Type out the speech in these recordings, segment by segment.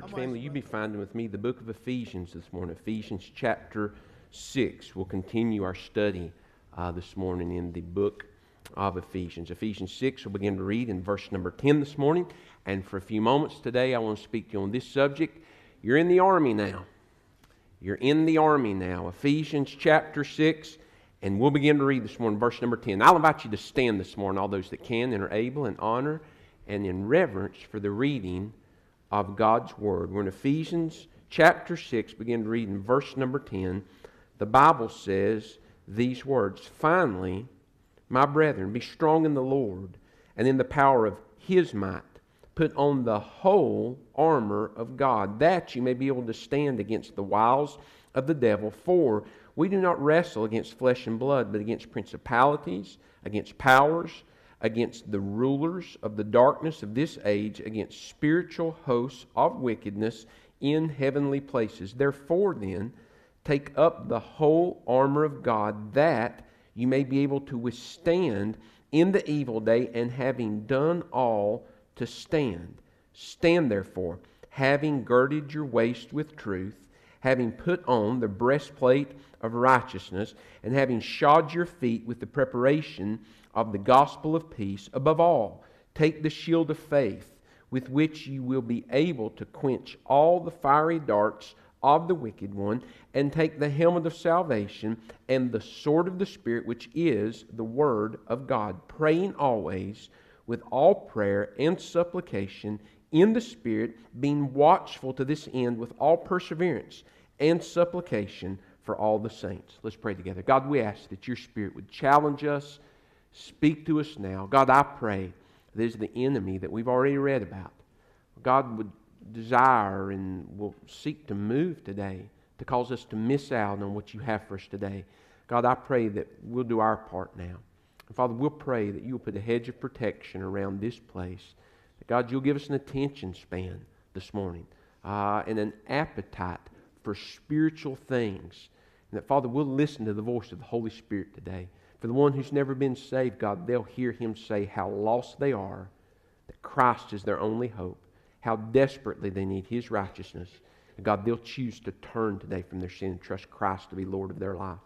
church family. You be finding with me the book of Ephesians this morning, Ephesians chapter 6. We'll continue our study uh, this morning in the book of Ephesians. Ephesians 6, we'll begin to read in verse number 10 this morning. And for a few moments today, I want to speak to you on this subject. You're in the army now. You're in the army now. Ephesians chapter 6, and we'll begin to read this morning, verse number 10. I'll invite you to stand this morning, all those that can and are able, in honor and in reverence for the reading of God's Word. We're in Ephesians chapter 6, begin reading verse number 10. The Bible says these words Finally, my brethren, be strong in the Lord and in the power of His might. Put on the whole armor of God, that you may be able to stand against the wiles of the devil. For we do not wrestle against flesh and blood, but against principalities, against powers against the rulers of the darkness of this age, against spiritual hosts of wickedness in heavenly places. Therefore, then, take up the whole armor of God that you may be able to withstand in the evil day, and having done all, to stand. Stand therefore, having girded your waist with truth, having put on the breastplate of righteousness, and having shod your feet with the preparation of the gospel of peace. Above all, take the shield of faith, with which you will be able to quench all the fiery darts of the wicked one, and take the helmet of salvation and the sword of the Spirit, which is the Word of God, praying always with all prayer and supplication in the Spirit, being watchful to this end with all perseverance and supplication for all the saints. Let's pray together. God, we ask that your Spirit would challenge us Speak to us now. God, I pray there's the enemy that we've already read about. God would desire and will seek to move today to cause us to miss out on what you have for us today. God, I pray that we'll do our part now. And Father, we'll pray that you'll put a hedge of protection around this place. That God, you'll give us an attention span this morning uh, and an appetite for spiritual things. And that, Father, we'll listen to the voice of the Holy Spirit today. For the one who's never been saved, God, they'll hear him say how lost they are, that Christ is their only hope, how desperately they need his righteousness. And God, they'll choose to turn today from their sin and trust Christ to be Lord of their life.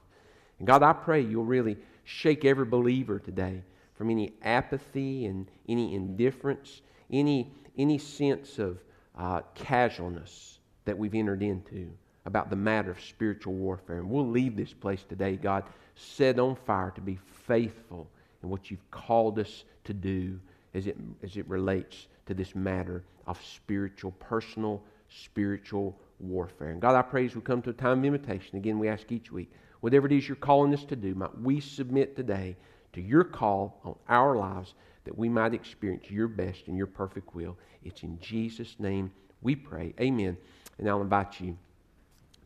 And God, I pray you'll really shake every believer today from any apathy and any indifference, any, any sense of uh, casualness that we've entered into about the matter of spiritual warfare. And we'll leave this place today, God, set on fire to be faithful in what you've called us to do as it, as it relates to this matter of spiritual, personal, spiritual warfare. And God, I pray as we come to a time of invitation, again, we ask each week, whatever it is you're calling us to do, might we submit today to your call on our lives that we might experience your best and your perfect will. It's in Jesus' name we pray. Amen. And I'll invite you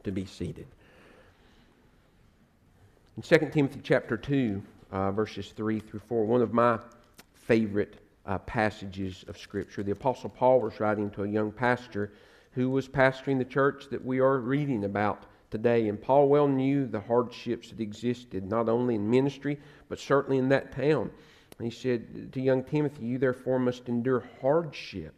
to be seated. In 2 Timothy chapter 2, uh, verses 3 through 4, one of my favorite uh, passages of Scripture, the Apostle Paul was writing to a young pastor who was pastoring the church that we are reading about today. And Paul well knew the hardships that existed, not only in ministry, but certainly in that town. And he said to young Timothy, You therefore must endure hardship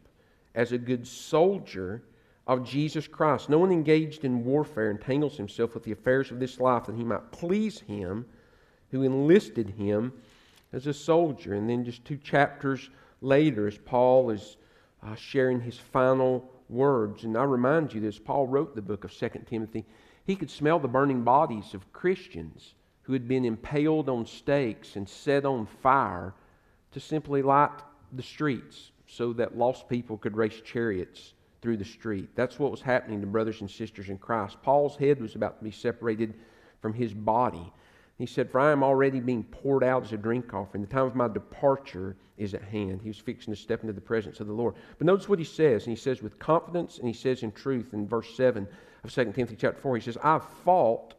as a good soldier of Jesus Christ. No one engaged in warfare entangles himself with the affairs of this life that he might please him who enlisted him as a soldier. And then just two chapters later, as Paul is uh, sharing his final words, and I remind you this Paul wrote the book of 2 Timothy, he could smell the burning bodies of Christians who had been impaled on stakes and set on fire to simply light the streets so that lost people could race chariots through the street. That's what was happening to brothers and sisters in Christ. Paul's head was about to be separated from his body. He said, For I am already being poured out as a drink offering. The time of my departure is at hand. He was fixing to step into the presence of the Lord. But notice what he says. And he says with confidence, and he says in truth in verse 7 of 2 Timothy chapter 4, he says, I've fought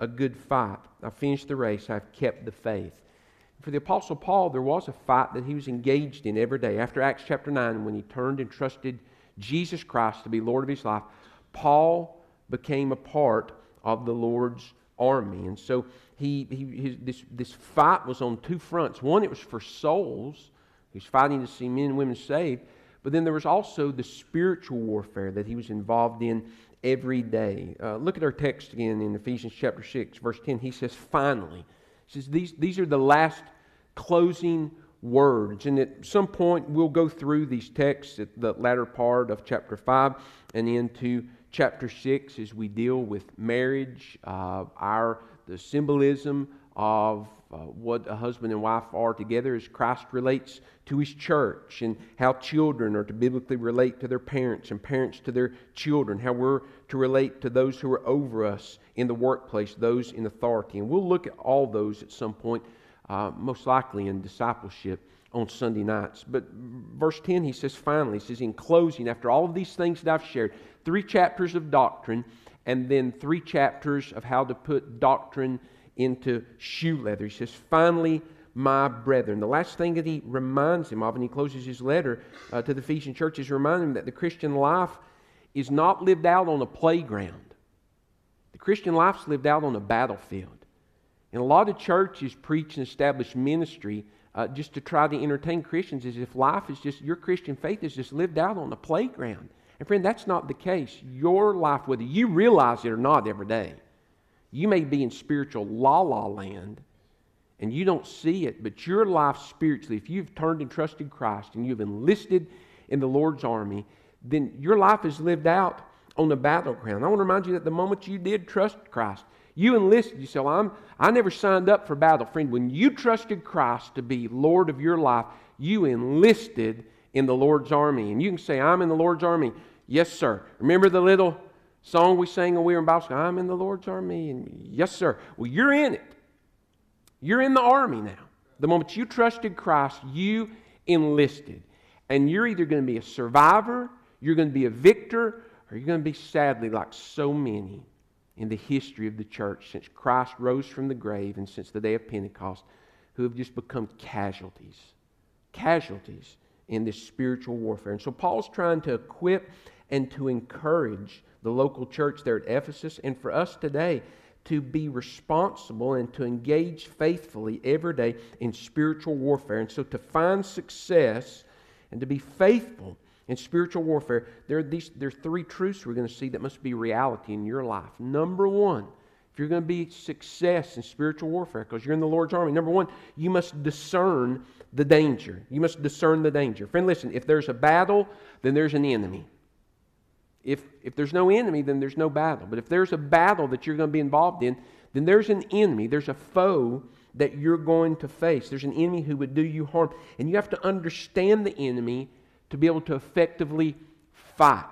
a good fight. I've finished the race. I've kept the faith. For the Apostle Paul, there was a fight that he was engaged in every day. After Acts chapter 9, when he turned and trusted Jesus Christ to be Lord of his life, Paul became a part of the Lord's army. And so he, he his, this, this fight was on two fronts. One, it was for souls. He was fighting to see men and women saved. but then there was also the spiritual warfare that he was involved in every day. Uh, look at our text again in Ephesians chapter 6, verse 10. He says, finally. He says, these, these are the last closing words. And at some point, we'll go through these texts at the latter part of chapter 5 and into chapter 6 as we deal with marriage, uh, our the symbolism of uh, what a husband and wife are together as Christ relates to his church, and how children are to biblically relate to their parents, and parents to their children, how we're to relate to those who are over us in the workplace, those in authority. And we'll look at all those at some point, uh, most likely in discipleship on Sunday nights. But verse 10, he says, finally, he says, in closing, after all of these things that I've shared, three chapters of doctrine, and then three chapters of how to put doctrine into shoe leather. He says, finally, my brethren. The last thing that he reminds him of, and he closes his letter uh, to the Ephesian church, is reminding him that the Christian life is not lived out on a playground. The Christian life's lived out on a battlefield. And a lot of churches preach and establish ministry uh, just to try to entertain Christians as if life is just, your Christian faith is just lived out on the playground. And friend, that's not the case. Your life, whether you realize it or not every day, you may be in spiritual la la land and you don't see it, but your life spiritually, if you've turned and trusted Christ and you've enlisted in the Lord's army, then your life is lived out on the battleground. I want to remind you that the moment you did trust Christ, you enlisted. You say, well, I'm, I never signed up for battle. Friend, when you trusted Christ to be Lord of your life, you enlisted in the Lord's army. And you can say, I'm in the Lord's army. Yes, sir. Remember the little song we sang when we were in Bible school? I'm in the Lord's army. And yes, sir. Well, you're in it. You're in the army now. The moment you trusted Christ, you enlisted. And you're either going to be a survivor, you're going to be a victor, or you're going to be sadly like so many in the history of the church since Christ rose from the grave and since the day of Pentecost who have just become casualties. Casualties in this spiritual warfare. And so Paul's trying to equip and to encourage the local church there at Ephesus and for us today to be responsible and to engage faithfully every day in spiritual warfare. And so to find success and to be faithful in spiritual warfare, there are, these, there are three truths we're going to see that must be reality in your life. Number one, if you're going to be success in spiritual warfare, because you're in the Lord's army, number one, you must discern the danger. You must discern the danger. Friend, listen, if there's a battle, then there's an enemy. If, if there's no enemy, then there's no battle. But if there's a battle that you're going to be involved in, then there's an enemy. There's a foe that you're going to face. There's an enemy who would do you harm. And you have to understand the enemy to be able to effectively fight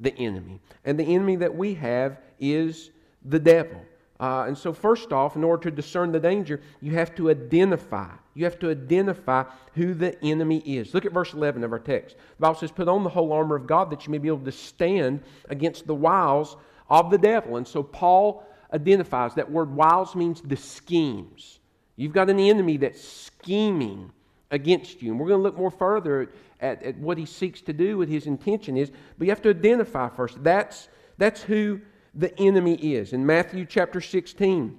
the enemy. And the enemy that we have is the devil. Uh, and so, first off, in order to discern the danger, you have to identify. You have to identify who the enemy is. Look at verse 11 of our text. The Bible says, Put on the whole armor of God that you may be able to stand against the wiles of the devil. And so, Paul identifies that word wiles means the schemes. You've got an enemy that's scheming against you. And we're going to look more further at, at what he seeks to do, what his intention is. But you have to identify first. That's, that's who the enemy is. In Matthew chapter 16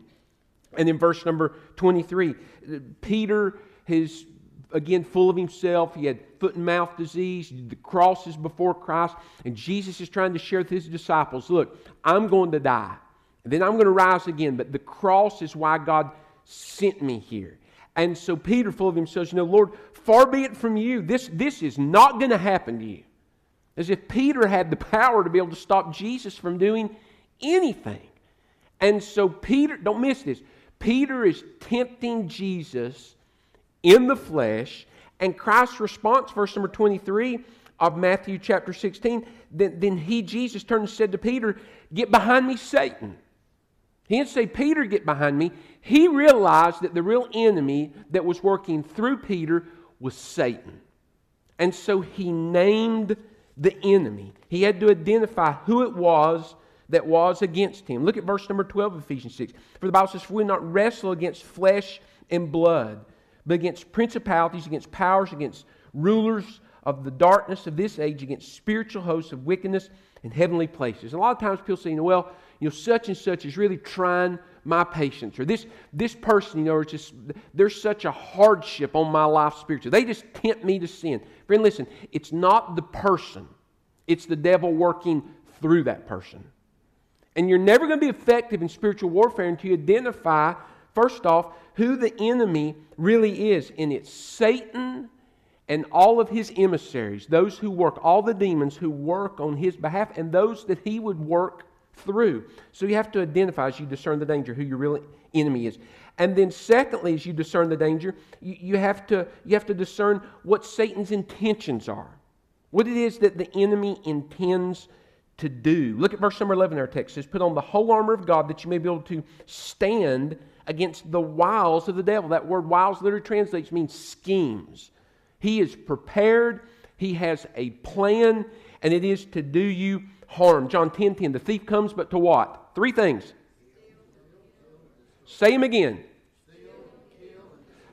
and in verse number 23, Peter is again full of himself. He had foot and mouth disease. The cross is before Christ. And Jesus is trying to share with his disciples look, I'm going to die. And then I'm going to rise again. But the cross is why God sent me here. And so Peter, full of himself, you know, Lord, far be it from you. This, this is not going to happen to you. As if Peter had the power to be able to stop Jesus from doing anything. And so, Peter, don't miss this. Peter is tempting Jesus in the flesh, and Christ's response, verse number 23 of Matthew chapter 16, then, then he, Jesus, turned and said to Peter, Get behind me, Satan. He didn't say, Peter, get behind me. He realized that the real enemy that was working through Peter was Satan. And so he named the enemy. He had to identify who it was that was against him. Look at verse number 12 of Ephesians 6. For the Bible says, For we not wrestle against flesh and blood, but against principalities, against powers, against rulers of the darkness of this age, against spiritual hosts of wickedness in heavenly places. And a lot of times people say, you know, well, you know, such and such is really trying my patience. Or this, this person, you know, is just, there's such a hardship on my life spiritually. They just tempt me to sin. Friend, listen, it's not the person, it's the devil working through that person. And you're never going to be effective in spiritual warfare until you identify, first off, who the enemy really is. And it's Satan and all of his emissaries, those who work, all the demons who work on his behalf, and those that he would work through. So you have to identify as you discern the danger who your real enemy is. And then secondly, as you discern the danger, you, you, have, to, you have to discern what Satan's intentions are. What it is that the enemy intends to do. Look at verse number 11 in our text. It says, Put on the whole armor of God that you may be able to stand against the wiles of the devil. That word wiles literally translates means schemes. He is prepared, he has a plan, and it is to do you harm. John 10 10, the thief comes but to what? Three things. Say him again.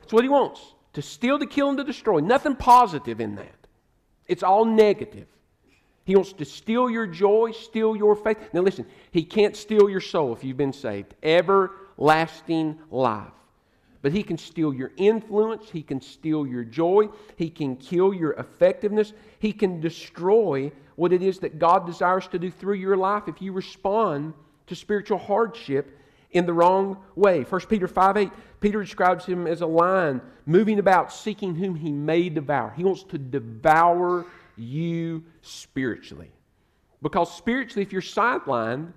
That's what he wants to steal, to kill, and to destroy. Nothing positive in that. It's all negative. He wants to steal your joy, steal your faith. Now, listen, he can't steal your soul if you've been saved. Everlasting life. But he can steal your influence. He can steal your joy. He can kill your effectiveness. He can destroy what it is that God desires to do through your life if you respond to spiritual hardship in the wrong way. 1 Peter 5 8, Peter describes him as a lion moving about, seeking whom he may devour. He wants to devour you spiritually. Because spiritually, if you're sidelined,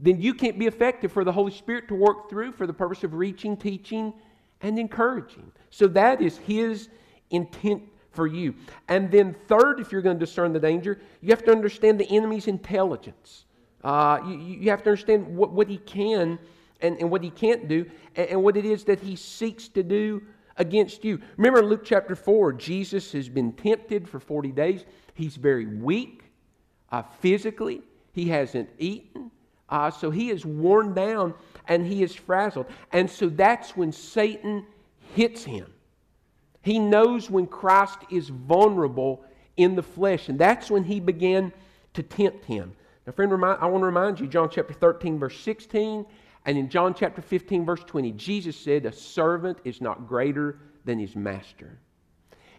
then you can't be effective for the Holy Spirit to work through for the purpose of reaching, teaching, and encouraging. So that is His intent for you. And then, third, if you're going to discern the danger, you have to understand the enemy's intelligence. Uh, you, you, have to understand what, what he can and, and what he can't do, and, and what it is that he seeks to do against you. Remember in Luke chapter 4, Jesus has been tempted for 40 days. He's very weak uh, physically, he hasn't eaten. Uh, so he is worn down and he is frazzled. And so that's when Satan hits him. He knows when Christ is vulnerable in the flesh, and that's when he began to tempt him. Now, friend, remind, I want to remind you, John chapter 13, verse 16, and in John chapter 15, verse 20, Jesus said, A servant is not greater than his master.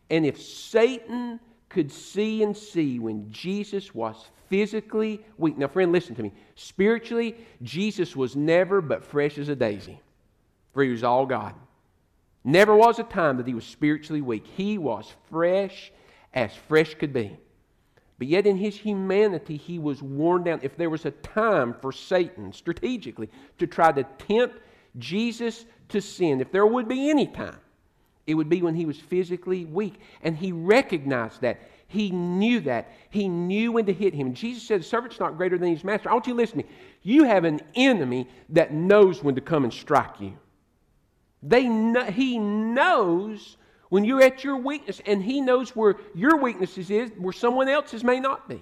And if Satan could see and see when Jesus was physically weak. Now, friend, listen to me. Spiritually, Jesus was never but fresh as a daisy, for he was all God. Never was a time that he was spiritually weak. He was fresh as fresh could be. But yet, in his humanity, he was worn down. If there was a time for Satan strategically to try to tempt Jesus to sin, if there would be any time, it would be when he was physically weak. And he recognized that. He knew that. He knew when to hit him. Jesus said, The servant's not greater than his master. I want you to listen to me. You have an enemy that knows when to come and strike you. They know, he knows when you're at your weakness, and he knows where your weaknesses is, where someone else's may not be.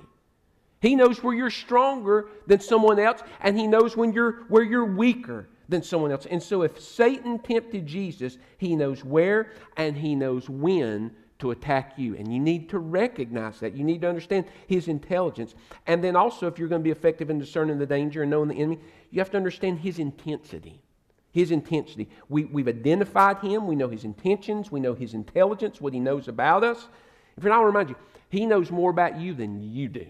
He knows where you're stronger than someone else, and he knows when you're where you're weaker than someone else. And so if Satan tempted Jesus, he knows where and he knows when to attack you. And you need to recognize that. You need to understand his intelligence. And then also, if you're going to be effective in discerning the danger and knowing the enemy, you have to understand his intensity. His intensity. We, we've identified him. We know his intentions. We know his intelligence, what he knows about us. If I want to remind you, he knows more about you than you do.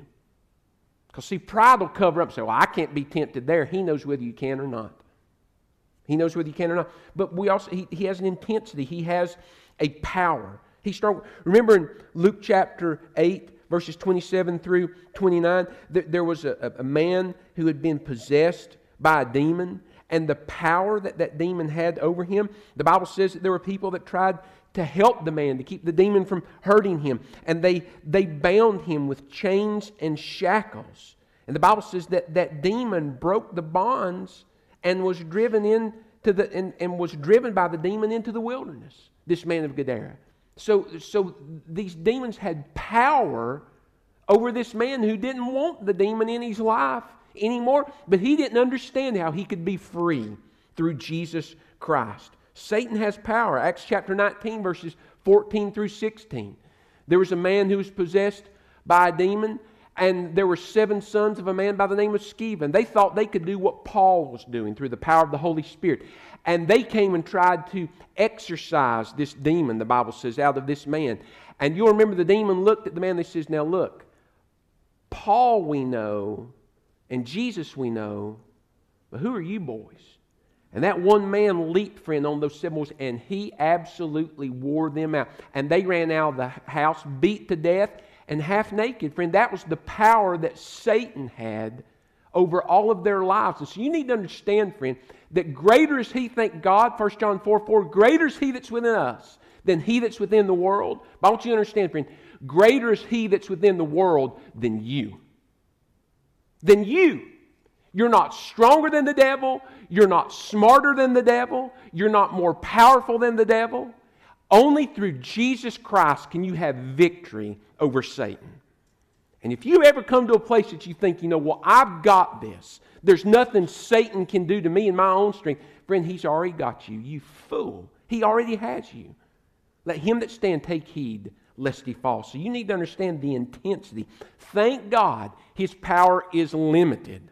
Because, see, pride will cover up say, well, I can't be tempted there. He knows whether you can or not. He knows whether you can or not. But we also, he, he has an intensity, he has a power. He's strong. Remember in Luke chapter 8, verses 27 through 29, there was a, a man who had been possessed by a demon, and the power that that demon had over him. The Bible says that there were people that tried to help the man, to keep the demon from hurting him, and they, they bound him with chains and shackles. And the Bible says that that demon broke the bonds and was driven into the and, and was driven by the demon into the wilderness. This man of Gadara. So, so these demons had power over this man who didn't want the demon in his life anymore, but he didn't understand how he could be free through Jesus Christ. Satan has power. Acts chapter 19, verses 14 through 16. There was a man who was possessed by a demon, and there were seven sons of a man by the name of Sceva. They thought they could do what Paul was doing through the power of the Holy Spirit. And they came and tried to exorcise this demon, the Bible says, out of this man. And you'll remember the demon looked at the man and says, Now look, Paul we know, and Jesus we know, but who are you boys? And that one man leaped, friend, on those boys, and he absolutely wore them out. And they ran out of the house, beat to death, and half naked. Friend, that was the power that Satan had over all of their lives. And so you need to understand, friend, that greater is he, thank God, 1 John 4 4, greater is he that's within us than he that's within the world. But I want you to understand, friend, greater is he that's within the world than you. Than you. You're not stronger than the devil. You're not smarter than the devil. You're not more powerful than the devil. Only through Jesus Christ can you have victory over Satan. And if you ever come to a place that you think, you know, well, I've got this, there's nothing Satan can do to me in my own strength, friend, he's already got you. You fool. He already has you. Let him that stand take heed lest he fall. So you need to understand the intensity. Thank God his power is limited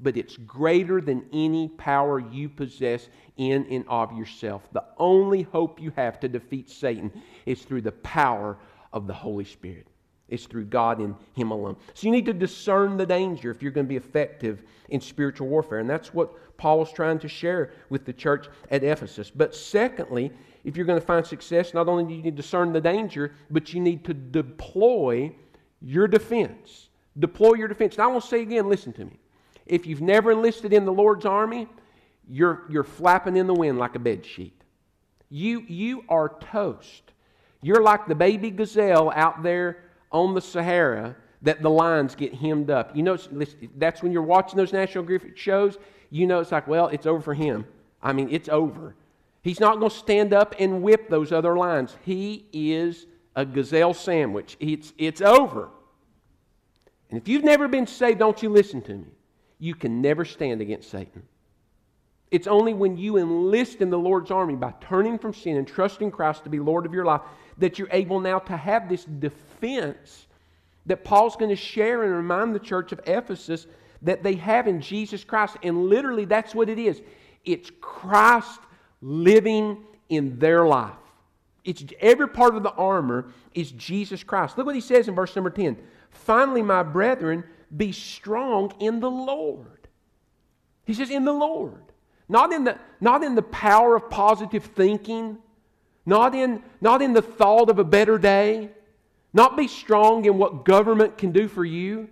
but it's greater than any power you possess in and of yourself. The only hope you have to defeat Satan is through the power of the Holy Spirit. It's through God and Him alone. So you need to discern the danger if you're going to be effective in spiritual warfare. And that's what Paul is trying to share with the church at Ephesus. But secondly, if you're going to find success, not only do you need to discern the danger, but you need to deploy your defense. Deploy your defense. Now, I want to say again, listen to me. If you've never enlisted in the Lord's army, you're, you're flapping in the wind like a bed sheet. You, you are toast. You're like the baby gazelle out there on the Sahara that the lions get hemmed up. You know, that's when you're watching those National Geographic shows, you know it's like, well, it's over for him. I mean, it's over. He's not going to stand up and whip those other lions. He is a gazelle sandwich. It's, it's over. And if you've never been saved, don't you listen to me you can never stand against Satan. It's only when you enlist in the Lord's army by turning from sin and trusting Christ to be Lord of your life that you're able now to have this defense that Paul's going to share and remind the church of Ephesus that they have in Jesus Christ. And literally, that's what it is it's Christ living in their life. It's every part of the armor is Jesus Christ. Look what he says in verse number 10. Finally, my brethren, be strong in the Lord. He says, in the Lord. Not in the, not in the power of positive thinking, not in, not in the thought of a better day, not be strong in what government can do for you,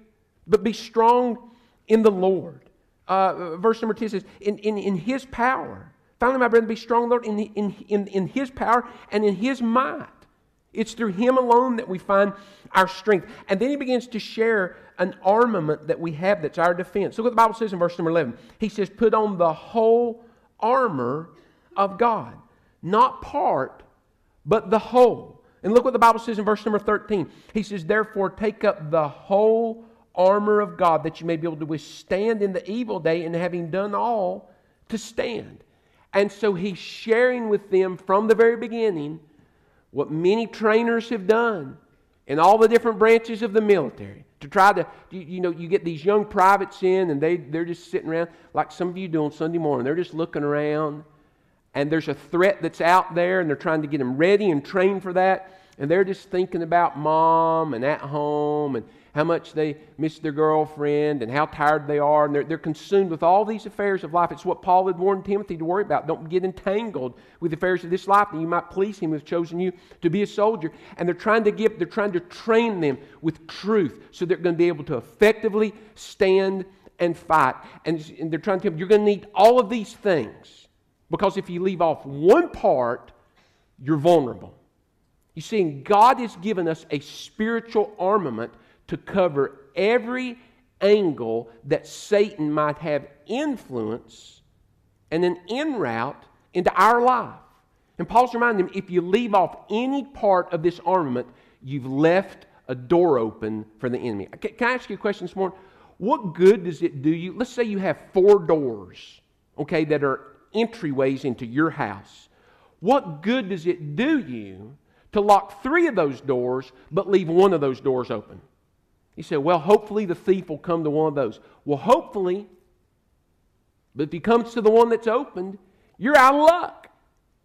but be strong in the Lord. Uh, verse number 10 says, in, in, in His power. Finally, my brethren, be strong, Lord, in, in, in, in His power and in His might. It's through Him alone that we find our strength. And then He begins to share an armament that we have that's our defense. Look what the Bible says in verse number 11. He says, Put on the whole armor of God, not part, but the whole. And look what the Bible says in verse number 13. He says, Therefore, take up the whole armor of God that you may be able to withstand in the evil day, and having done all, to stand. And so he's sharing with them from the very beginning what many trainers have done in all the different branches of the military to try to, you, know, you get these young privates in and they, they're just sitting around like some of you do on Sunday morning. They're just looking around and there's a threat that's out there and they're trying to get them ready and trained for that. And they're just thinking about mom and at home and how much they miss their girlfriend and how tired they are. And they're, they're consumed with all these affairs of life. It's what Paul had warned Timothy to worry about. Don't get entangled with the affairs of this life, and you might please him who has chosen you to be a soldier. And they're trying to give, they're trying to train them with truth so they're going to be able to effectively stand and fight. And, and they're trying to tell them, you're going to need all of these things. Because if you leave off one part, you're vulnerable. You see, God has given us a spiritual armament to cover every angle that Satan might have influence and an in route into our life. And Paul's reminding them if you leave off any part of this armament, you've left a door open for the enemy. Can I ask you a question this morning? What good does it do you? Let's say you have four doors, okay, that are entryways into your house. What good does it do you to lock three of those doors but leave one of those doors open? You said, well, hopefully the thief will come to one of those. Well, hopefully, but if he comes to the one that's opened, you're out of luck.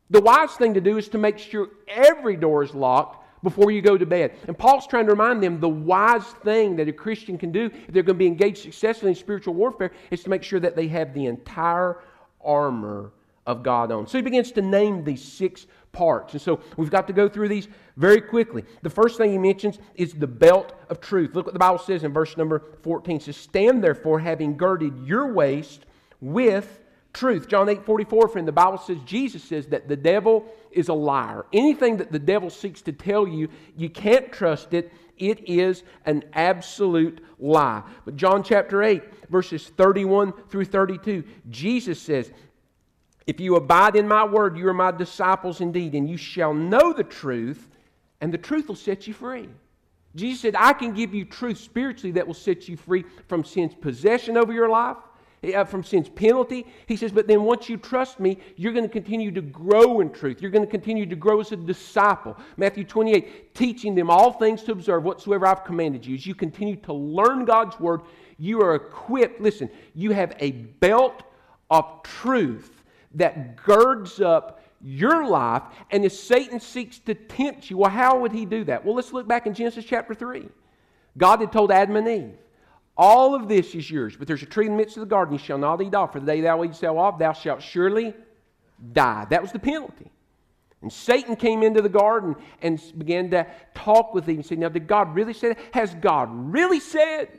The wise thing to do is to make sure every door is locked before you go to bed. And Paul's trying to remind them the wise thing that a Christian can do if they're going to be engaged successfully in spiritual warfare is to make sure that they have the entire armor of God on. So he begins to name these six parts. And so we've got to go through these very quickly. The first thing he mentions is the belt of truth. Look what the Bible says in verse number 14. It says, Stand therefore, having girded your waist with truth. John 8 44, friend, the Bible says, Jesus says that the devil is a liar. Anything that the devil seeks to tell you, you can't trust it. It is an absolute lie. But John chapter 8, verses 31 through 32, Jesus says, If you abide in my word, you are my disciples indeed, and you shall know the truth, and the truth will set you free. Jesus said, I can give you truth spiritually that will set you free from sin's possession over your life uh, from sin's penalty. He says, but then once you trust me, you're going to continue to grow in truth. You're going to continue to grow as a disciple. Matthew 28, teaching them all things to observe whatsoever I've commanded you. As you continue to learn God's word, you are equipped. Listen, you have a belt of truth that girds up your life. And if Satan seeks to tempt you, well, how would he do that? Well, let's look back in Genesis chapter 3. God had told Adam and Eve, all of this is yours, but there's a tree in the midst of the garden you shall not eat off. For the day thou eatest of, it, thou shalt surely die. That was the penalty. And Satan came into the garden and began to talk with Eve and said, Now, did God really say that? Has God really said,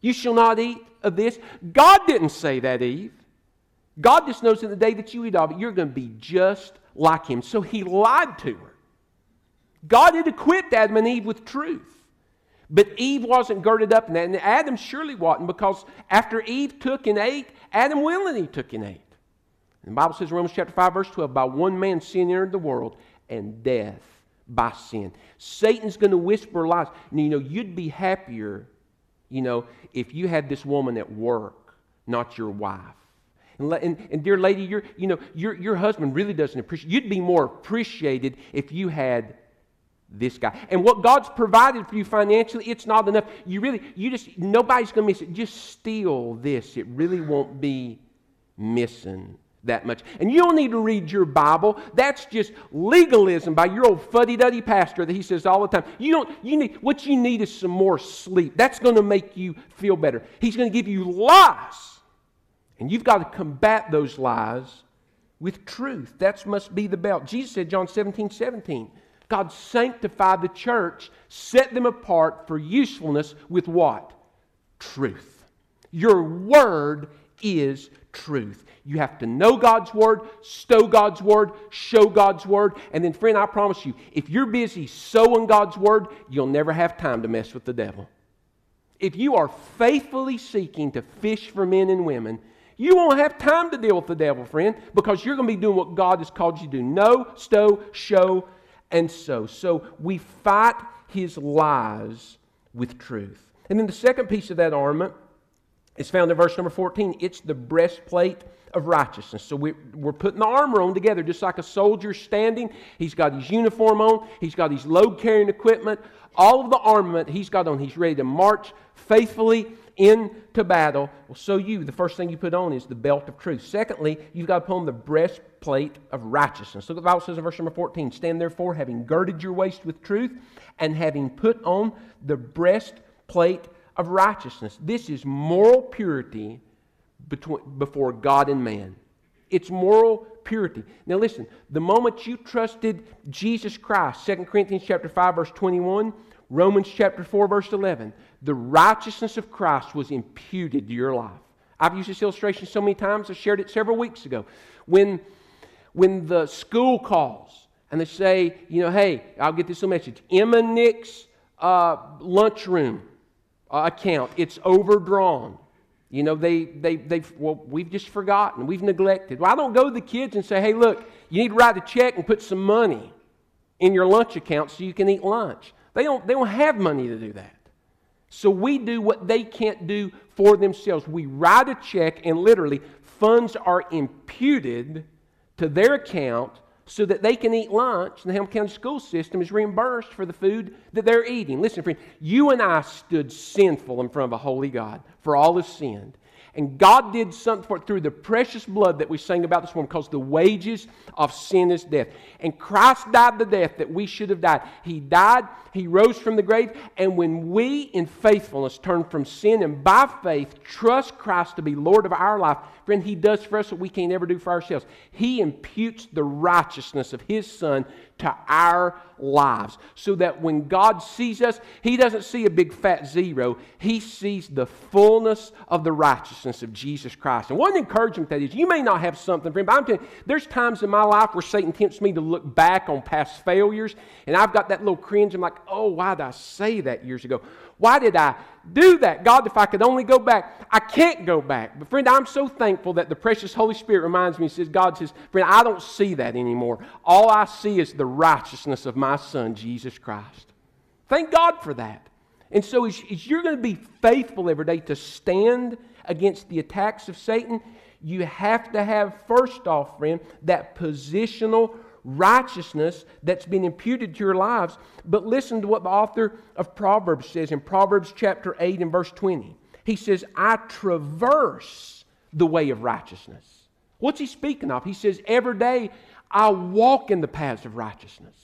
You shall not eat of this? God didn't say that, Eve. God just knows in the day that you eat of it, you're going to be just like Him. So He lied to her. God had equipped Adam and Eve with truth. But Eve wasn't girded up in that, and Adam surely wasn't, because after Eve took and ate, Adam willingly took and ate. And the Bible says in Romans chapter 5, verse 12, by one man sin entered the world, and death by sin. Satan's going to whisper lies. And, you know, you'd be happier, you know, if you had this woman at work, not your wife. And, and, and dear lady, your, you know, your, your husband really doesn't appreciate, you'd be more appreciated if you had this guy. And what God's provided for you financially, it's not enough. You really, you just, nobody's going to miss it. Just steal this. It really won't be missing that much. And you don't need to read your Bible. That's just legalism by your old fuddy-duddy pastor that he says all the time. You don't, you need, what you need is some more sleep. That's going to make you feel better. He's going to give you lies. And you've got to combat those lies with truth. That must be the belt. Jesus said, John 17, 17, God sanctified the church, set them apart for usefulness with what? Truth. Your word is truth. You have to know God's word, stow God's word, show God's word. And then, friend, I promise you, if you're busy sowing God's word, you'll never have time to mess with the devil. If you are faithfully seeking to fish for men and women, you won't have time to deal with the devil, friend, because you're going to be doing what God has called you to do. Know, stow, show, and so. So we fight his lies with truth. And then the second piece of that armament is found in verse number 14. It's the breastplate of righteousness. So we, we're putting the armor on together, just like a soldier standing. He's got his uniform on, he's got his load carrying equipment, all of the armament he's got on. He's ready to march faithfully into battle. Well, so you, the first thing you put on is the belt of truth. Secondly, you've got to put on the breastplate of righteousness. Look what the Bible says in verse number 14. Stand therefore, having girded your waist with truth, and having put on the breastplate of righteousness. This is moral purity between, before God and man. It's moral purity. Now listen, the moment you trusted Jesus Christ, 2 Corinthians chapter 5, verse 21, Romans chapter 4, verse 11. The righteousness of Christ was imputed to your life. I've used this illustration so many times, I shared it several weeks ago. When, when the school calls and they say, you know, hey, I'll get this little message Emma Nick's uh, lunchroom uh, account, it's overdrawn. You know, they, they, they've, well, we've just forgotten, we've neglected. Well, I don't go to the kids and say, hey, look, you need to write a check and put some money in your lunch account so you can eat lunch. They don't, they don't have money to do that. So we do what they can't do for themselves. We write a check, and literally, funds are imputed to their account so that they can eat lunch, and the Hamilton County school system is reimbursed for the food that they're eating. Listen, friend, you and I stood sinful in front of a holy God, for all have sinned. And God did something for it through the precious blood that we sang about this morning because the wages of sin is death. And Christ died the death that we should have died. He died, He rose from the grave, and when we in faithfulness turn from sin and by faith trust Christ to be Lord of our life, friend, He does for us what we can't ever do for ourselves. He imputes the righteousness of His Son to our lives. So that when God sees us, He doesn't see a big fat zero. He sees the fullness of the righteousness of Jesus Christ. And one encouragement that is, you may not have something for Him, but I'm telling you, there's times in my life where Satan tempts me to look back on past failures, and I've got that little cringe. I'm like, oh, why did I say that years ago? Why did I do that? God, if I could only go back, I can't go back. But friend, I'm so thankful that the precious Holy Spirit reminds me, says, God says, friend, I don't see that anymore. All I see is the righteousness of my Son, Jesus Christ. Thank God for that. And so, as, as you're going to be faithful every day to stand against the attacks of Satan, you have to have, first off, friend, that positional righteousness that's been imputed to your lives. But listen to what the author of Proverbs says in Proverbs chapter 8 and verse 20. He says, I traverse the way of righteousness. What's he speaking of? He says, Every day I walk in the paths of righteousness.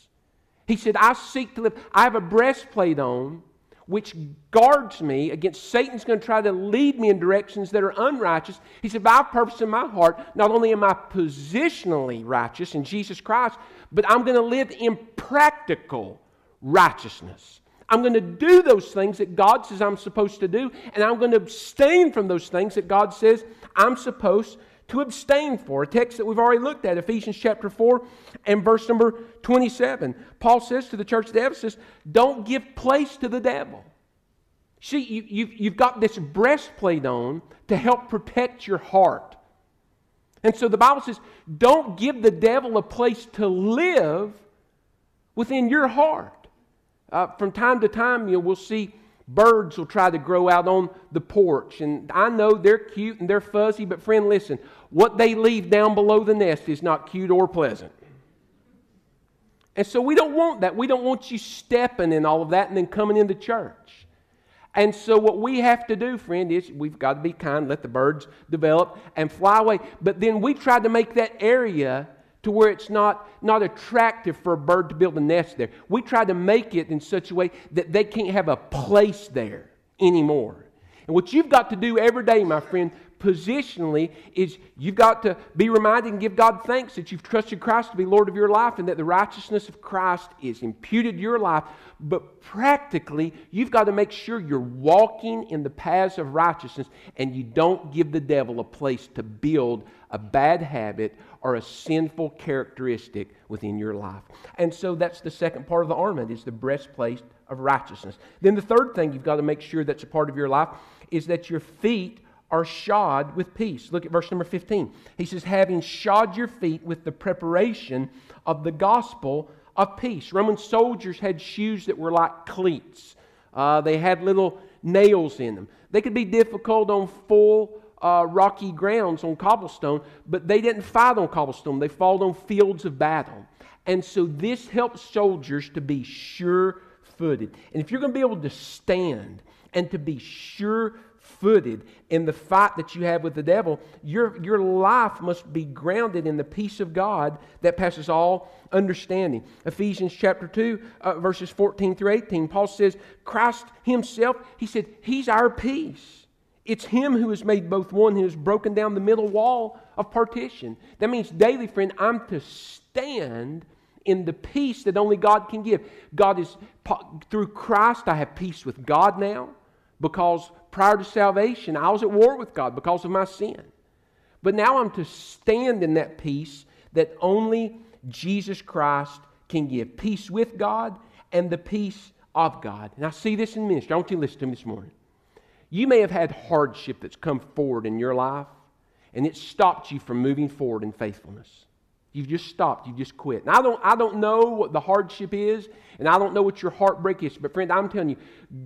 He said, I seek to live. I have a breastplate on which guards me against Satan's going to try to lead me in directions that are unrighteous. He said, By purpose in my heart, not only am I positionally righteous in Jesus Christ, but I'm going to live in practical righteousness. I'm going to do those things that God says I'm supposed to do, and I'm going to abstain from those things that God says I'm supposed to abstain for. A text that we've already looked at, Ephesians chapter 4 and verse number 27. Paul says to the church at Ephesus, Don't give place to the devil. See, you, you've, you've got this breastplate on to help protect your heart. And so the Bible says, Don't give the devil a place to live within your heart. Uh, from time to time, you know, we'll see birds will try to grow out on the porch. And I know they're cute and they're fuzzy, but friend, listen, what they leave down below the nest is not cute or pleasant. And so we don't want that. We don't want you stepping in all of that and then coming into church. And so what we have to do, friend, is we've got to be kind, let the birds develop and fly away. But then we try to make that area to where it's not, not attractive for a bird to build a nest there. We try to make it in such a way that they can't have a place there anymore. And what you've got to do every day, my friend, positionally is you've got to be reminded and give God thanks that you've trusted Christ to be Lord of your life and that the righteousness of Christ is imputed to your life. But practically, you've got to make sure you're walking in the paths of righteousness and you don't give the devil a place to build a bad habit or a sinful characteristic within your life. And so that's the second part of the armament is the breastplate of righteousness. Then the third thing you've got to make sure that's a part of your life is that your feet are shod with peace. Look at verse number 15. He says, having shod your feet with the preparation of the gospel of peace. Roman soldiers had shoes that were like cleats, uh, they had little nails in them. They could be difficult on full uh, rocky grounds on cobblestone, but they didn't fight on cobblestone, they fought on fields of battle. And so this helps soldiers to be sure footed. And if you're going to be able to stand and to be sure footed in the fight that you have with the devil, your, your life must be grounded in the peace of God that passes all understanding. Ephesians chapter 2, uh, verses 14 through 18, Paul says, Christ Himself, He said, He's our peace. It's Him who has made both one, who has broken down the middle wall of partition. That means, daily, friend, I'm to stand in the peace that only God can give. God is, through Christ, I have peace with God now because prior to salvation, I was at war with God because of my sin. But now I'm to stand in that peace that only Jesus Christ can give peace with God and the peace of God. And I see this in ministry. I want you to listen to me this morning. You may have had hardship that's come forward in your life, and it stopped you from moving forward in faithfulness. You've just stopped. You've just quit. And I don't, I don't know what the hardship is, and I don't know what your heartbreak is, but friend, I'm telling you,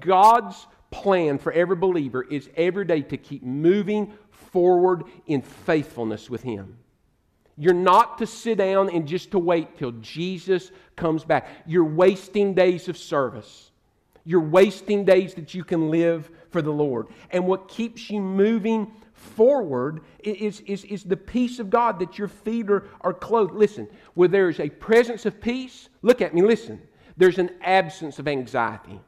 God's plan for every believer is every day to keep moving forward in faithfulness with Him. You're not to sit down and just to wait till Jesus comes back. You're wasting days of service. You're wasting days that you can live for the Lord. And what keeps you moving forward is, is, is the peace of God that your feet are, are clothed. Listen, where there is a presence of peace, look at me, listen, there's an absence of anxiety.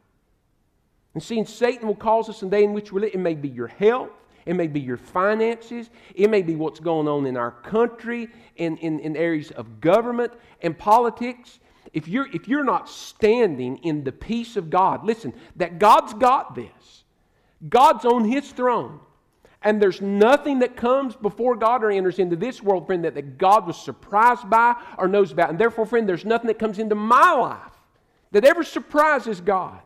And seeing Satan will cause us in day in which we live, it may be your health, it may be your finances, it may be what's going on in our country, in, in, in areas of government and politics if you're, if you're not standing in the peace of God, listen, that God's got this. God's on His throne. And there's nothing that comes before God or enters into this world, friend, that, that God was surprised by or knows about. And therefore, friend, there's nothing that comes into my life that ever surprises God.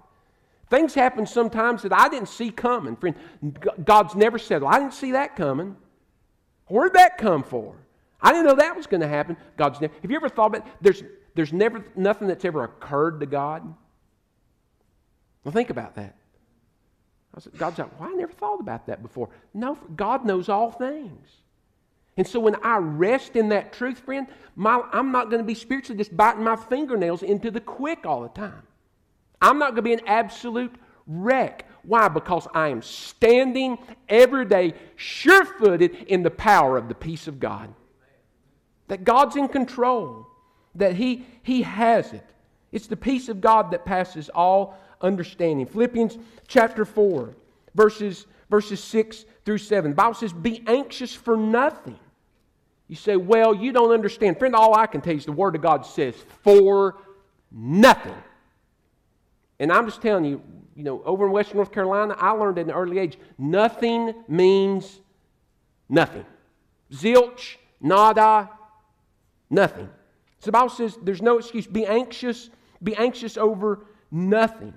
Things happen sometimes that I didn't see coming. Friend, God's never said, well, I didn't see that coming. Where'd that come for? I didn't know that was going to happen. God's never. Have you ever thought about it? There's, there's never nothing that's ever occurred to God. Well, think about that. I said, God's like, well, I never thought about that before. No, God knows all things. And so when I rest in that truth, friend, my, I'm not going to be spiritually just biting my fingernails into the quick all the time. I'm not going to be an absolute wreck. Why? Because I am standing every day sure footed in the power of the peace of God. That God's in control that he, he has it. It's the peace of God that passes all understanding. Philippians chapter 4, verses, verses 6 through 7. The Bible says, Be anxious for nothing. You say, Well, you don't understand. Friend, all I can tell you is the Word of God says, For nothing. And I'm just telling you, you know, over in Western North Carolina, I learned at an early age nothing means nothing. Zilch, nada, nothing. So the Bible says there's no excuse. Be anxious. Be anxious over nothing.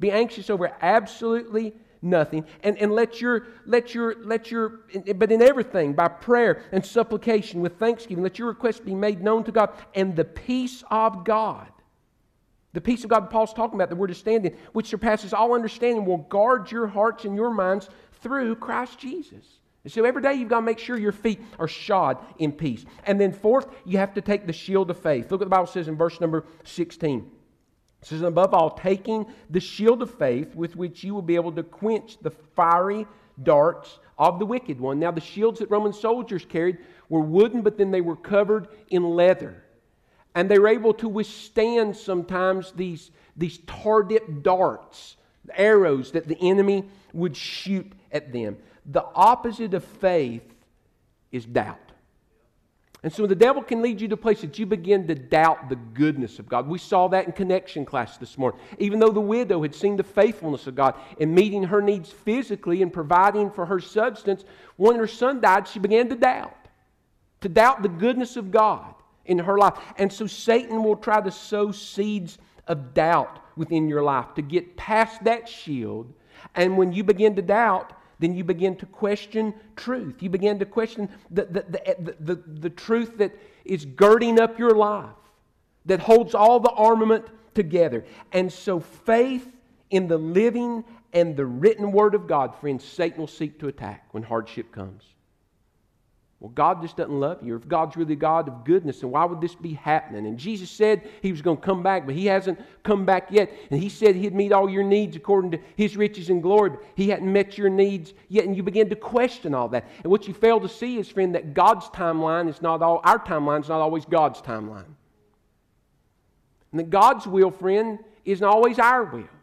Be anxious over absolutely nothing. And, and let your, let your, let your, but in everything, by prayer and supplication with thanksgiving, let your requests be made known to God. And the peace of God, the peace of God Paul's talking about, we're to stand in, which surpasses all understanding, will guard your hearts and your minds through Christ Jesus. And so every day you've got to make sure your feet are shod in peace. And then, fourth, you have to take the shield of faith. Look what the Bible says in verse number 16. It says, Above all, taking the shield of faith with which you will be able to quench the fiery darts of the wicked one. Now, the shields that Roman soldiers carried were wooden, but then they were covered in leather. And they were able to withstand sometimes these, these tar dipped darts, arrows that the enemy would shoot at them. The opposite of faith is doubt. And so the devil can lead you to places that you begin to doubt the goodness of God. We saw that in connection class this morning. Even though the widow had seen the faithfulness of God in meeting her needs physically and providing for her substance, when her son died, she began to doubt. To doubt the goodness of God in her life. And so Satan will try to sow seeds of doubt within your life to get past that shield. And when you begin to doubt, then you begin to question truth. You begin to question the, the, the, the, truth that is girding up your life, that holds all the armament together. And so, faith in the living and the written word of God, friends, Satan will seek to attack when hardship comes. Well, God just doesn't love you. If God's really God of goodness, then why would this be happening? And Jesus said he was going to come back, but he hasn't come back yet. And he said he'd meet all your needs according to his riches and glory, but he hadn't met your needs yet. And you begin to question all that. And what you fail to see is, friend, that God's timeline is not all, our timeline is not always God's timeline. And that God's will, friend, isn't always our will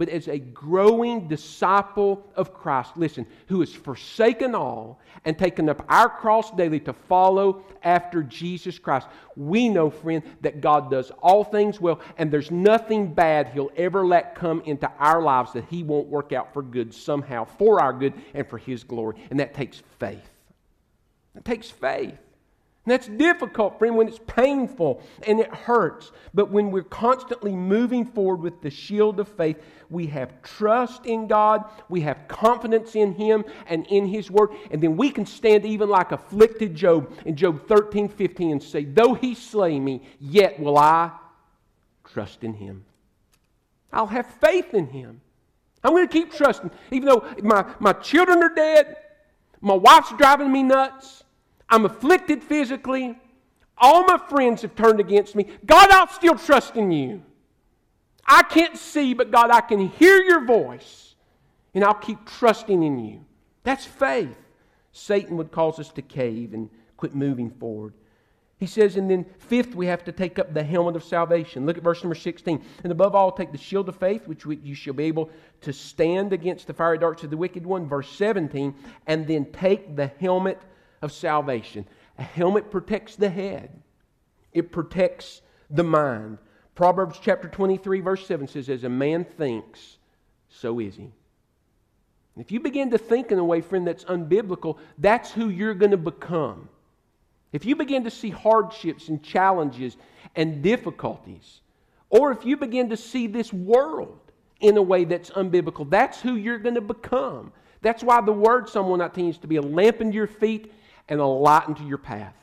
but as a growing disciple of Christ, listen, who has forsaken all and taken up our cross daily to follow after Jesus Christ. We know, friend, that God does all things well, and there's nothing bad He'll ever let come into our lives that He won't work out for good somehow, for our good and for His glory. And that takes faith. It takes faith. And that's difficult, friend, when it's painful and it hurts. But when we're constantly moving forward with the shield of faith, we have trust in God, we have confidence in Him and in His Word, and then we can stand even like afflicted Job in Job 13 15 and say, Though He slay me, yet will I trust in Him. I'll have faith in Him. I'm going to keep trusting. Even though my, my children are dead, my wife's driving me nuts, I'm afflicted physically. All my friends have turned against me. God, I'll still trust in you. I can't see, but God, I can hear your voice, and I'll keep trusting in you. That's faith. Satan would cause us to cave and quit moving forward. He says, and then fifth, we have to take up the helmet of salvation. Look at verse number 16. And above all, take the shield of faith, which you shall be able to stand against the fiery darts of the wicked one. Verse 17. And then take the helmet of salvation. A helmet protects the head, it protects the mind. Proverbs chapter 23, verse 7 says, As a man thinks, so is he. If you begin to think in a way, friend, that's unbiblical, that's who you're going to become. If you begin to see hardships and challenges and difficulties, or if you begin to see this world in a way that's unbiblical, that's who you're going to become. That's why the word Psalm 119 is to be a lamp into your feet and a light into your path.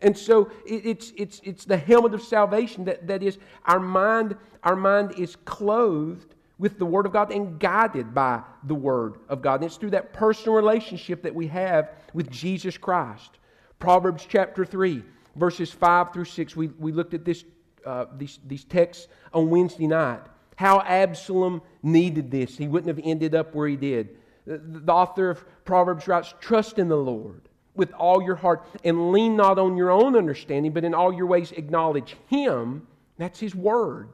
And so it's, it's, it's the helmet of salvation that, that is our mind, our mind is clothed with the Word of God and guided by the Word of God. And it's through that personal relationship that we have with Jesus Christ. Proverbs chapter 3, verses 5 through 6. We, we looked at this, uh, these, these texts on Wednesday night. How Absalom needed this. He wouldn't have ended up where he did. The, the author of Proverbs writes, Trust in the Lord with all your heart and lean not on your own understanding, but in all your ways acknowledge Him. That's His Word.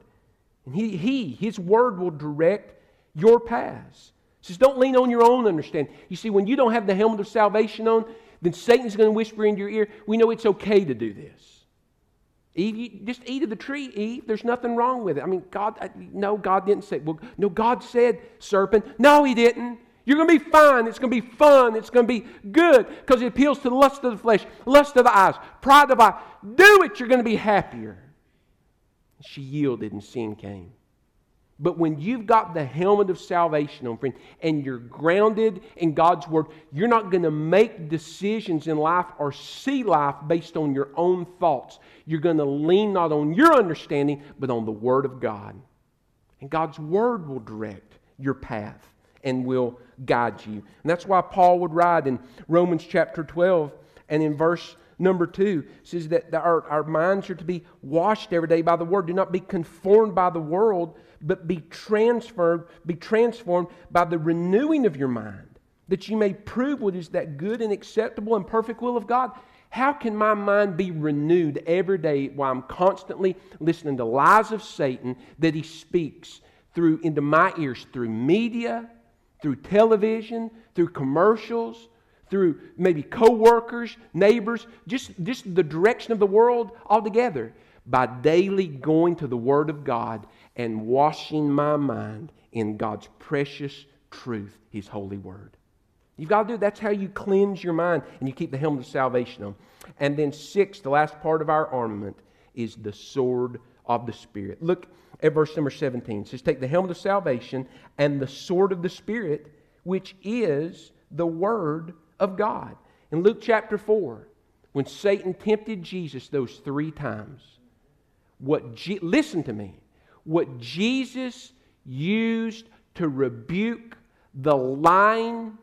And He, he His Word will direct your paths. He says, Don't lean on your own understanding. You see, when you don't have the helmet of salvation on, then Satan's going to whisper in your ear, We know it's okay to do this. Eve, just eat of the tree, Eve. There's nothing wrong with it. I mean, God, uh, no, God didn't say, well, no, God said, serpent. No, He didn't. You're going to be fine. It's going to be fun. It's going to be good because it appeals to the lust of the flesh, lust of the eyes, pride of eye. Do it. You're going to be happier. She yielded and sin came. But when you've got the helmet of salvation on, friend, and you're grounded in God's Word, you're not going to make decisions in life or see life based on your own thoughts. You're going to lean not on your understanding, but on the Word of God. And God's Word will direct your path and will guide you. And that's why Paul would write in Romans chapter 12 and in verse number 2 says that our, our minds are to be washed every day by the word. Do not be conformed by the world, but be transferred, be transformed by the renewing of your mind, that you may prove what is that good and acceptable and perfect will of God. How can my mind be renewed every day while I'm constantly listening to lies of Satan that he speaks through into my ears through media, through television, through commercials, through maybe coworkers, neighbors, just, just the direction of the world altogether, by daily going to the Word of God and washing my mind in God's precious truth, His holy Word. You've got to do it. That's how you cleanse your mind and you keep the helmet of salvation on. And then, six, the last part of our armament is the sword of the Spirit. Look at verse number 17. It says, Take the helmet of salvation and the sword of the Spirit, which is the Word of God. In Luke chapter 4, when Satan tempted Jesus those three times, what Je- listen to me, what Jesus used to rebuke the lying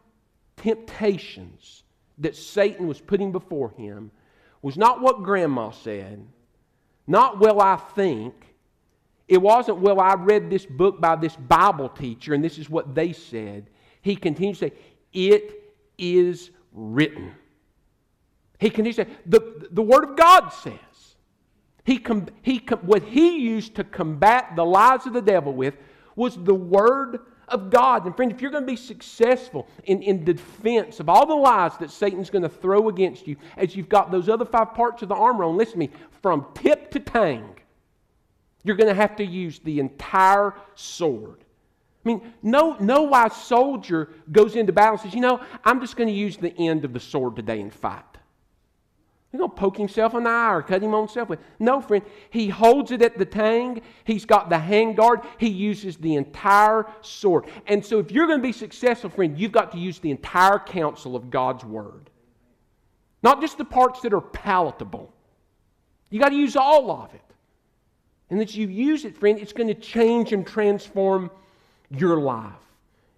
temptations that Satan was putting before him was not what grandma said, not well I think. It wasn't, well, I read this book by this Bible teacher and this is what they said. He continues to say, it is written. He continues to say, the, the Word of God says. He, com- he com- what he used to combat the lies of the devil with was the Word of God. And friend, if you're going to be successful in, in defense of all the lies that Satan's going to throw against you, as you've got those other five parts of the armor on, listen to me, from tip to tang, you're going to have to use the entire sword. I mean, no, no wise soldier goes into battle and says, you know, I'm just going to use the end of the sword today and fight. He's going to poke himself in the eye or cut him on himself with. No, friend. He holds it at the tang. He's got the handguard. He uses the entire sword. And so, if you're going to be successful, friend, you've got to use the entire counsel of God's word. Not just the parts that are palatable. You got to use all of it. And that you use it, friend, it's going to change and transform your life.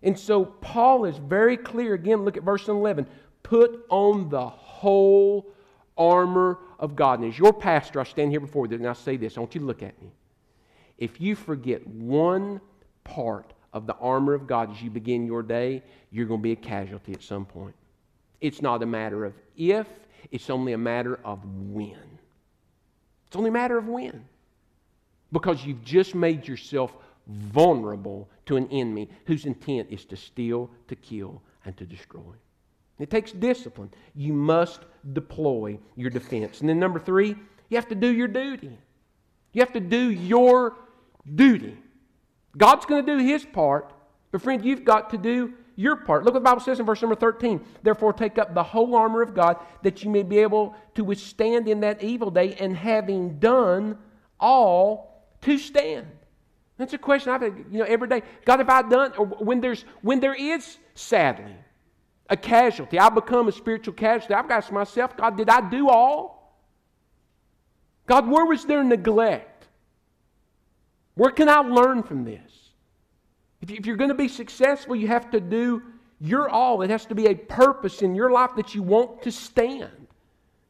And so Paul is very clear. Again, look at verse 11. Put on the whole armor of God. And as your pastor, I stand here before you and I say this. I want you to look at me. If you forget one part of the armor of God as you begin your day, you're going to be a casualty at some point. It's not a matter of if, it's only a matter of when. It's only a matter of when. Because you've just made yourself vulnerable to an enemy whose intent is to steal, to kill, and to destroy. It takes discipline. You must deploy your defense. And then, number three, you have to do your duty. You have to do your duty. God's going to do his part, but friend, you've got to do your part. Look what the Bible says in verse number 13. Therefore, take up the whole armor of God that you may be able to withstand in that evil day, and having done all, to stand. That's a question I've had, you know, every day. God, have I done, or when there's when there is sadly a casualty, I become a spiritual casualty. I've asked myself, God, did I do all? God, where was there neglect? Where can I learn from this? If you're going to be successful, you have to do your all. It has to be a purpose in your life that you want to stand,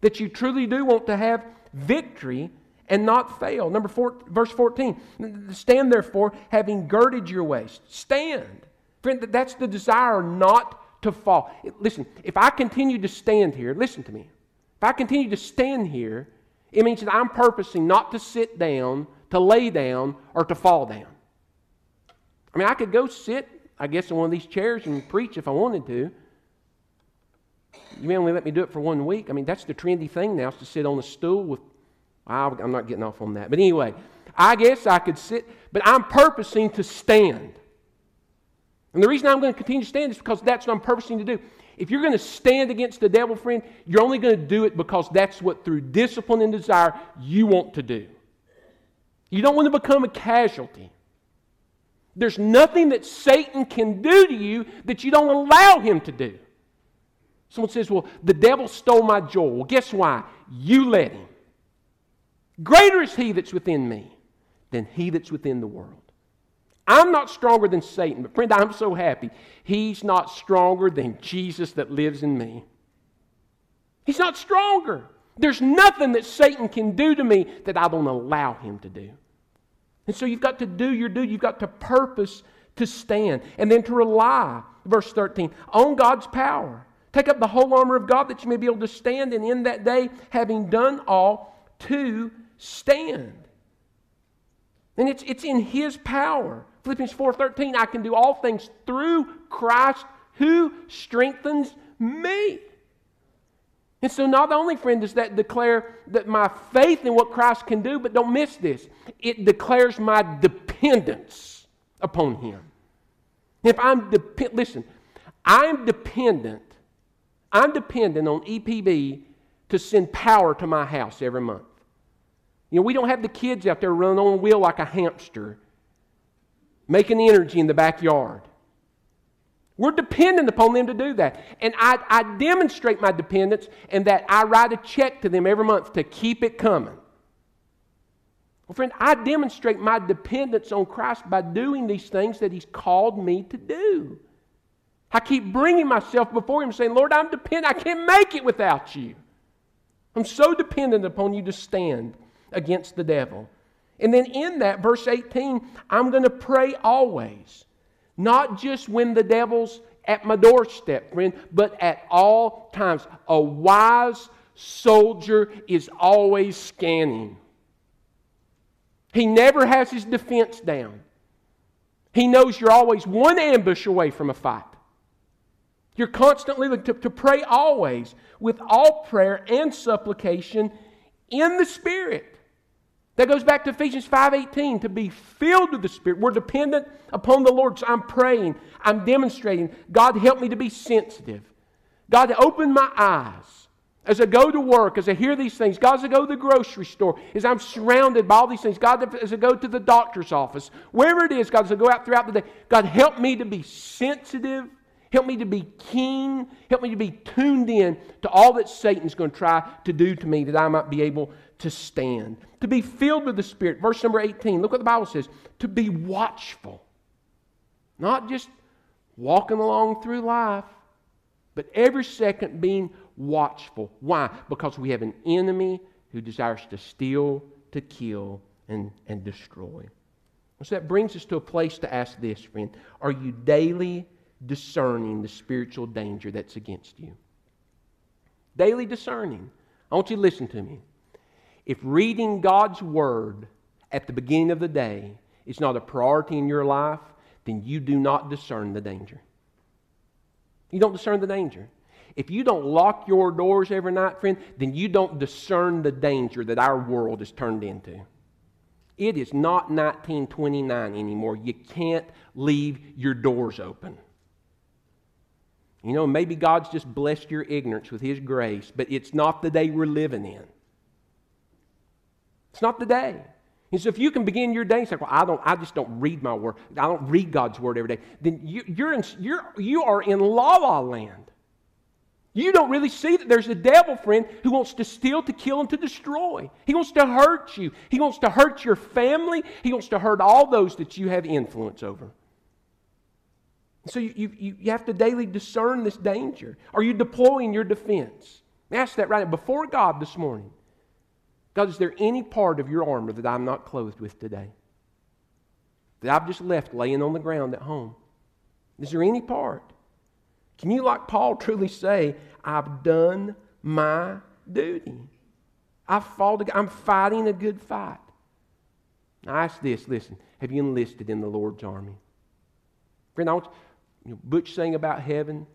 that you truly do want to have victory and not fail. Number four, verse 14. Stand therefore, having girded your waist. Stand. Friend, that's the desire not to fall. Listen, if I continue to stand here, listen to me. If I continue to stand here, it means that I'm purposing not to sit down, to lay down, or to fall down. I mean, I could go sit, I guess, in one of these chairs and preach if I wanted to. You may only let me do it for one week. I mean, that's the trendy thing now is to sit on a stool with I'm not getting off on that. But anyway, I guess I could sit, but I'm purposing to stand. And the reason I'm going to continue to stand is because that's what I'm purposing to do. If you're going to stand against the devil, friend, you're only going to do it because that's what, through discipline and desire, you want to do. You don't want to become a casualty. There's nothing that Satan can do to you that you don't allow him to do. Someone says, Well, the devil stole my joy. Well, guess why? You let him. Greater is he that's within me than he that's within the world. I'm not stronger than Satan, but friend, I'm so happy. He's not stronger than Jesus that lives in me. He's not stronger. There's nothing that Satan can do to me that I don't allow him to do. And so you've got to do your duty. You've got to purpose to stand and then to rely, verse 13, on God's power. Take up the whole armor of God that you may be able to stand, and in that day, having done all, to stand. And it's, it's in his power. Philippians 4:13, I can do all things through Christ who strengthens me. And so not only, friend, does that declare that my faith in what Christ can do, but don't miss this. It declares my dependence upon him. If I'm depend listen, I'm dependent. I'm dependent on EPB to send power to my house every month. You know, we don't have the kids out there running on a wheel like a hamster, making energy in the backyard. We're dependent upon them to do that. And I, I demonstrate my dependence in that I write a check to them every month to keep it coming. Well, friend, I demonstrate my dependence on Christ by doing these things that He's called me to do. I keep bringing myself before Him saying, Lord, I'm dependent. I can't make it without you. I'm so dependent upon you to stand against the devil. And then in that, verse 18, I'm going to pray always. Not just when the devil's at my doorstep, friend, but at all times. A wise soldier is always scanning. He never has his defense down. He knows you're always one ambush away from a fight. You're constantly to, to pray always with all prayer and supplication in the Spirit. That goes back to Ephesians 5:18 to be filled with the Spirit. We're dependent upon the Lord. So I'm praying, I'm demonstrating. God help me to be sensitive. God open my eyes as I go to work, as I hear these things. God, as I go to the grocery store, as I'm surrounded by all these things. God, as I go to the doctor's office, wherever it is, God, as I go out throughout the day. God, help me to be sensitive. Help me to be keen. Help me to be tuned in to all that Satan's going to try to do to me that I might be able to stand, to be filled with the Spirit. Verse number 18, look what the Bible says to be watchful. Not just walking along through life, but every second being watchful. Why? Because we have an enemy who desires to steal, to kill, and, and destroy. So that brings us to a place to ask this, friend Are you daily discerning the spiritual danger that's against you? Daily discerning. I want you to listen to me. If reading God's Word at the beginning of the day is not a priority in your life, then you do not discern the danger. You don't discern the danger. If you don't lock your doors every night, friend, then you don't discern the danger that our world is turned into. It is not 1929 anymore. You can't leave your doors open. You know, maybe God's just blessed your ignorance with His grace, but it's not the day we're living in. It's not the day. And so if you can begin your day and say, well, I, don't, I just don't read my word, I don't read God's word every day, then you, you're in, you're, you are in la la land. You don't really see that there's a devil, friend, who wants to steal, to kill, and to destroy. He wants to hurt you. He wants to hurt your family. He wants to hurt all those that you have influence over. So you, you, you have to daily discern this danger. Are you deploying your defense? Ask that right before God this morning. God, is there any part of your armor that I'm not clothed with today? That I've just left laying on the ground at home? Is there any part? Can you, like Paul, truly say, I've done my duty? I've fought, I'm fighting a good fight. Now, ask this listen, have you enlisted in the Lord's army? Friend, I want you know, Butch sang about heaven.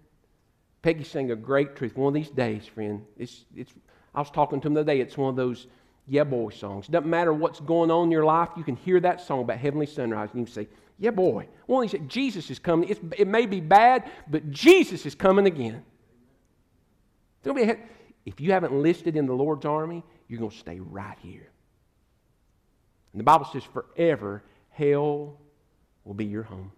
Peggy sang a great truth. One of these days, friend, it's, it's, I was talking to him the other day. It's one of those yeah boy songs. Doesn't matter what's going on in your life, you can hear that song about heavenly sunrise and you can say, yeah, boy. Well, he said, Jesus is coming. It's, it may be bad, but Jesus is coming again. If you haven't enlisted in the Lord's army, you're going to stay right here. And the Bible says, forever, hell will be your home.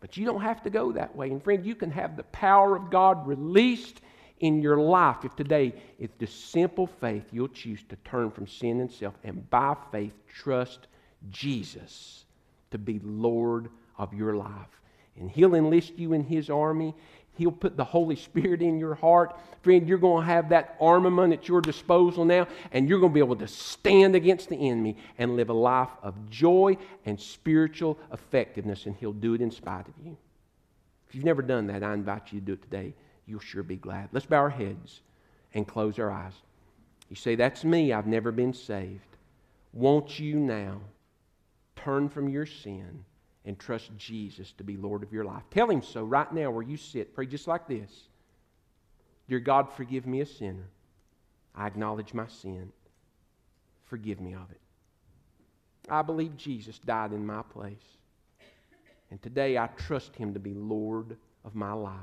But you don't have to go that way. And friend, you can have the power of God released in your life if today it's the simple faith you'll choose to turn from sin and self and by faith trust Jesus to be Lord of your life. And He'll enlist you in His army. He'll put the Holy Spirit in your heart. Friend, you're going to have that armament at your disposal now, and you're going to be able to stand against the enemy and live a life of joy and spiritual effectiveness, and He'll do it in spite of you. If you've never done that, I invite you to do it today. You'll sure be glad. Let's bow our heads and close our eyes. You say, That's me. I've never been saved. Won't you now? turn from your sin and trust Jesus to be Lord of your life. Tell Him so right now where you sit. Pray just like this Dear God, forgive me a sinner. I acknowledge my sin. Forgive me of it. I believe Jesus died in my place. And today I trust Him to be Lord of my life.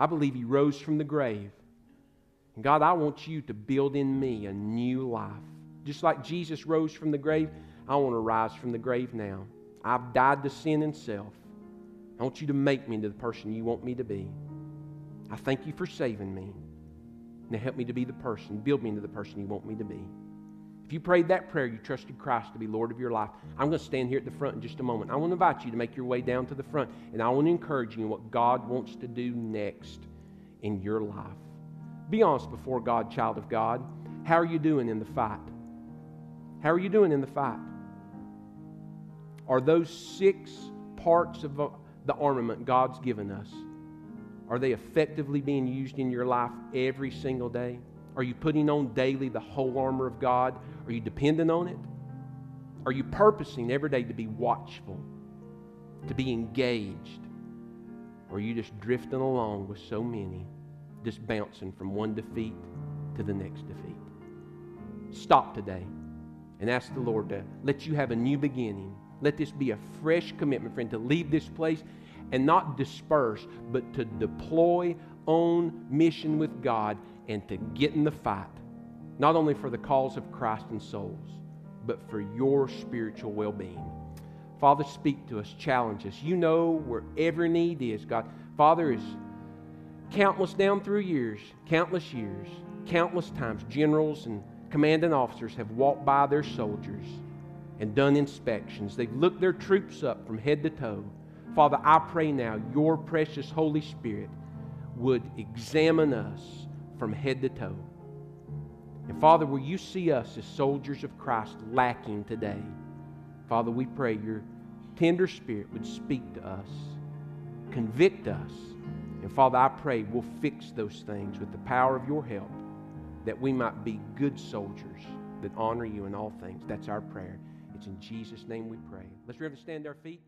I believe He rose from the grave. And God, I want you to build in me a new life. Just like Jesus rose from the grave, I want to rise from the grave now. I've died to sin and self. I want you to make me into the person you want me to be. I thank you for saving me. Now help me to be the person, build me into the person you want me to be. If you prayed that prayer, you trusted Christ to be Lord of your life, I'm going to stand here at the front in just a moment. I want to invite you to make your way down to the front, and I want to encourage you in what God wants to do next in your life. Be honest before God, child of God. How are you doing in the fight? How are you doing in the fight? Are those six parts of uh, the armament God's given us, are they effectively being used in your life every single day? Are you putting on daily the whole armor of God? Are you dependent on it? Are you purposing every day to be watchful, to be engaged? Or are you just drifting along with so many, just bouncing from one defeat to the next defeat? Stop today and ask the Lord to let you have a new beginning let this be a fresh commitment, friend, to leave this place and not disperse, but to deploy on mission with God and to get in the fight, not only for the cause of Christ and souls, but for your spiritual well being. Father, speak to us, challenge us. You know where every need is, God. Father, is countless down through years, countless years, countless times, generals and commanding officers have walked by their soldiers and done inspections. They've looked their troops up from head to toe. Father, I pray now your precious Holy Spirit would examine us from head to toe. And Father, will you see us as soldiers of Christ lacking today? Father, we pray your tender spirit would speak to us, convict us. And Father, I pray we'll fix those things with the power of your help that we might be good soldiers that honor you in all things. That's our prayer. It's in Jesus' name we pray. Let's remember stand our feet.